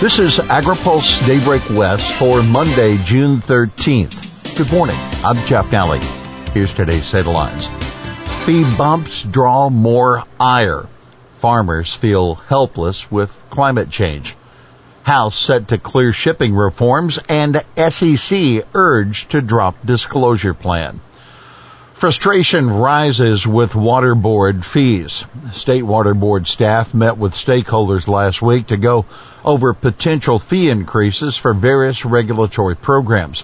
This is AgriPulse Daybreak West for Monday, June 13th. Good morning. I'm Jeff Nalley. Here's today's headlines. Fee bumps draw more ire. Farmers feel helpless with climate change. House set to clear shipping reforms and SEC urged to drop disclosure plan. Frustration rises with water board fees. State water board staff met with stakeholders last week to go over potential fee increases for various regulatory programs.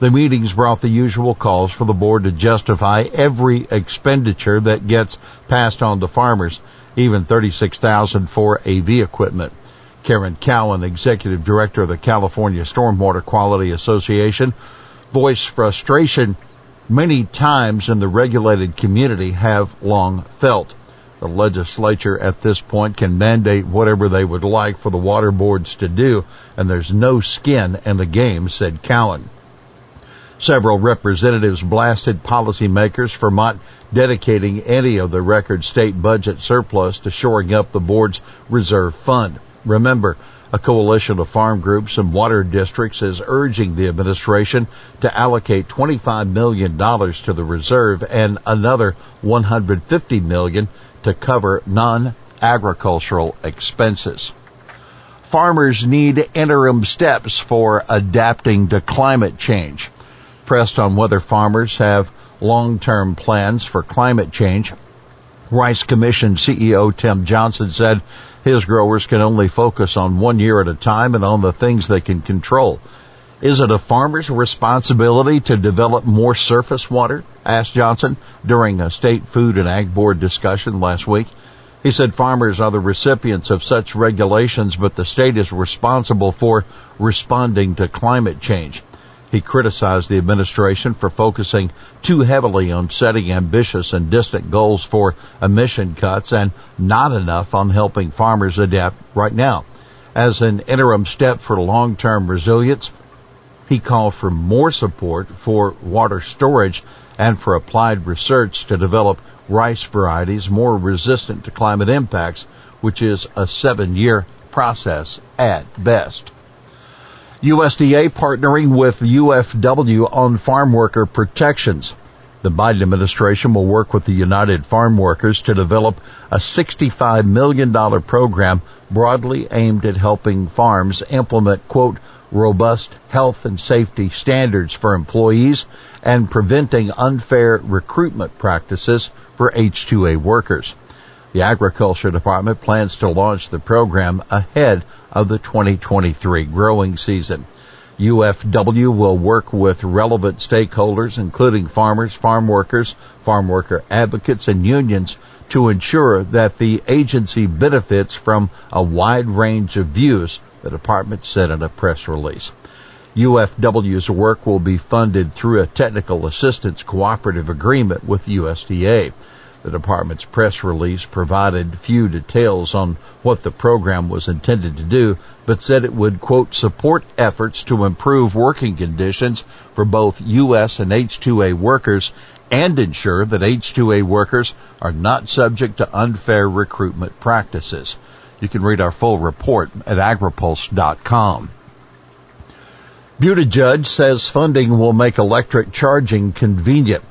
The meetings brought the usual calls for the board to justify every expenditure that gets passed on to farmers, even 36,000 for AV equipment. Karen Cowan, executive director of the California Stormwater Quality Association, voiced frustration many times in the regulated community have long felt. The legislature at this point can mandate whatever they would like for the water boards to do, and there's no skin in the game, said Cowan. Several representatives blasted policymakers for not dedicating any of the record state budget surplus to shoring up the board's reserve fund. Remember, a coalition of farm groups and water districts is urging the administration to allocate $25 million to the reserve and another 150 million to cover non-agricultural expenses. Farmers need interim steps for adapting to climate change. Pressed on whether farmers have long-term plans for climate change, Rice Commission CEO Tim Johnson said his growers can only focus on one year at a time and on the things they can control. Is it a farmer's responsibility to develop more surface water? asked Johnson during a state food and ag board discussion last week. He said farmers are the recipients of such regulations, but the state is responsible for responding to climate change. He criticized the administration for focusing too heavily on setting ambitious and distant goals for emission cuts and not enough on helping farmers adapt right now. As an interim step for long-term resilience, he called for more support for water storage and for applied research to develop rice varieties more resistant to climate impacts, which is a seven year process at best. USDA partnering with UFW on farm worker protections. The Biden administration will work with the United Farm Workers to develop a $65 million program broadly aimed at helping farms implement, quote, robust health and safety standards for employees and preventing unfair recruitment practices for H-2A workers. The Agriculture Department plans to launch the program ahead of the 2023 growing season. UFW will work with relevant stakeholders, including farmers, farm workers, farm worker advocates, and unions to ensure that the agency benefits from a wide range of views, the department said in a press release. UFW's work will be funded through a technical assistance cooperative agreement with USDA. The department's press release provided few details on what the program was intended to do, but said it would, quote, support efforts to improve working conditions for both U.S. and H-2A workers and ensure that H-2A workers are not subject to unfair recruitment practices. You can read our full report at agripulse.com. Buttigieg says funding will make electric charging convenient.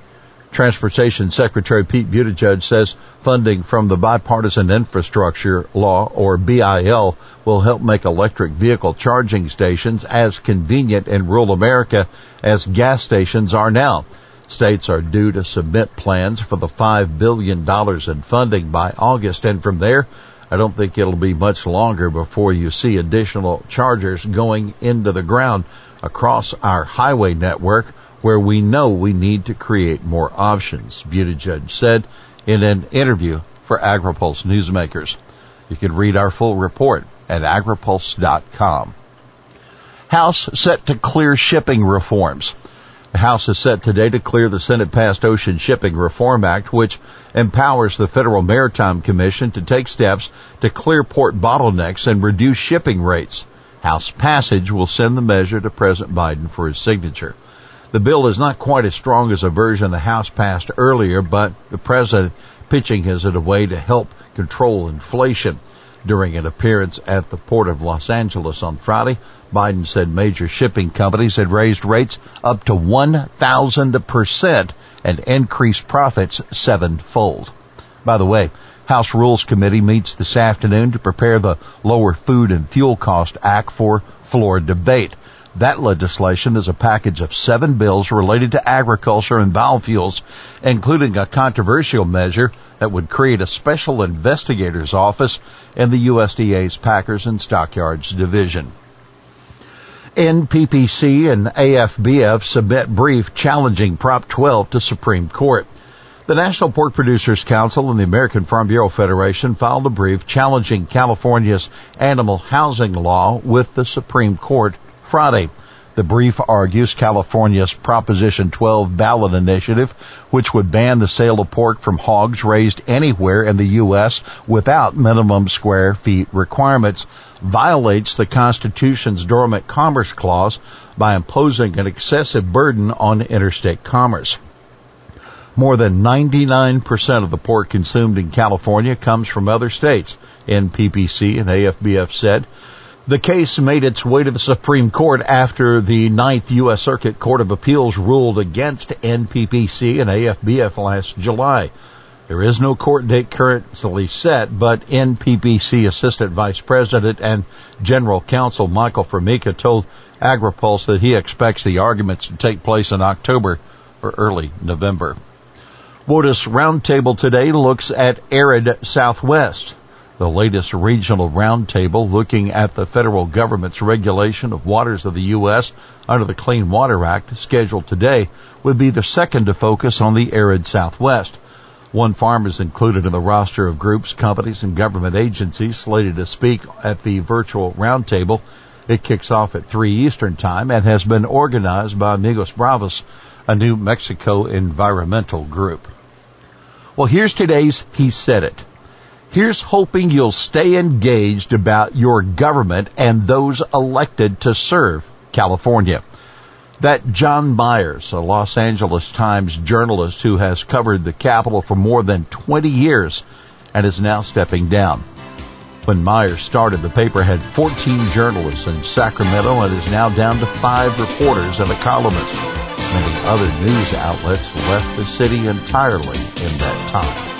Transportation Secretary Pete Buttigieg says funding from the Bipartisan Infrastructure Law, or BIL, will help make electric vehicle charging stations as convenient in rural America as gas stations are now. States are due to submit plans for the $5 billion in funding by August, and from there, I don't think it'll be much longer before you see additional chargers going into the ground across our highway network where we know we need to create more options, Buttigieg said in an interview for AgriPulse Newsmakers. You can read our full report at agripulse.com. House set to clear shipping reforms. The House is set today to clear the Senate passed Ocean Shipping Reform Act, which empowers the Federal Maritime Commission to take steps to clear port bottlenecks and reduce shipping rates. House passage will send the measure to President Biden for his signature. The bill is not quite as strong as a version the House passed earlier, but the President pitching it as a way to help control inflation. During an appearance at the Port of Los Angeles on Friday, Biden said major shipping companies had raised rates up to 1,000% and increased profits sevenfold. By the way, House Rules Committee meets this afternoon to prepare the Lower Food and Fuel Cost Act for floor debate. That legislation is a package of seven bills related to agriculture and biofuels, including a controversial measure that would create a special investigator's office in the USDA's Packers and Stockyards division. NPPC and AFBF submit brief challenging Prop 12 to Supreme Court. The National Pork Producers Council and the American Farm Bureau Federation filed a brief challenging California's animal housing law with the Supreme Court Friday. The brief argues California's Proposition 12 ballot initiative, which would ban the sale of pork from hogs raised anywhere in the U.S. without minimum square feet requirements, violates the Constitution's Dormant Commerce Clause by imposing an excessive burden on interstate commerce. More than 99% of the pork consumed in California comes from other states, NPPC and AFBF said. The case made its way to the Supreme Court after the Ninth U.S. Circuit Court of Appeals ruled against NPPC and AFBF last July. There is no court date currently set, but NPPC Assistant Vice President and General Counsel Michael Formica told AgriPulse that he expects the arguments to take place in October or early November. WOTUS Roundtable today looks at arid Southwest. The latest regional roundtable looking at the federal government's regulation of waters of the U.S. under the Clean Water Act scheduled today would be the second to focus on the arid Southwest. One farm is included in the roster of groups, companies, and government agencies slated to speak at the virtual roundtable. It kicks off at 3 Eastern Time and has been organized by Amigos Bravos, a New Mexico environmental group. Well, here's today's He Said It. Here's hoping you'll stay engaged about your government and those elected to serve California. That John Myers, a Los Angeles Times journalist who has covered the Capitol for more than 20 years and is now stepping down. When Myers started, the paper had 14 journalists in Sacramento and is now down to five reporters and a columnist. Many other news outlets left the city entirely in that time.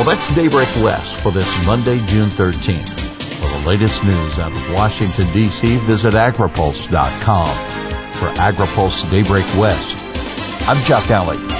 Well, that's Daybreak West for this Monday, June 13th. For the latest news out of Washington, D.C., visit agripulse.com. For AgriPulse Daybreak West, I'm Jeff Nalley.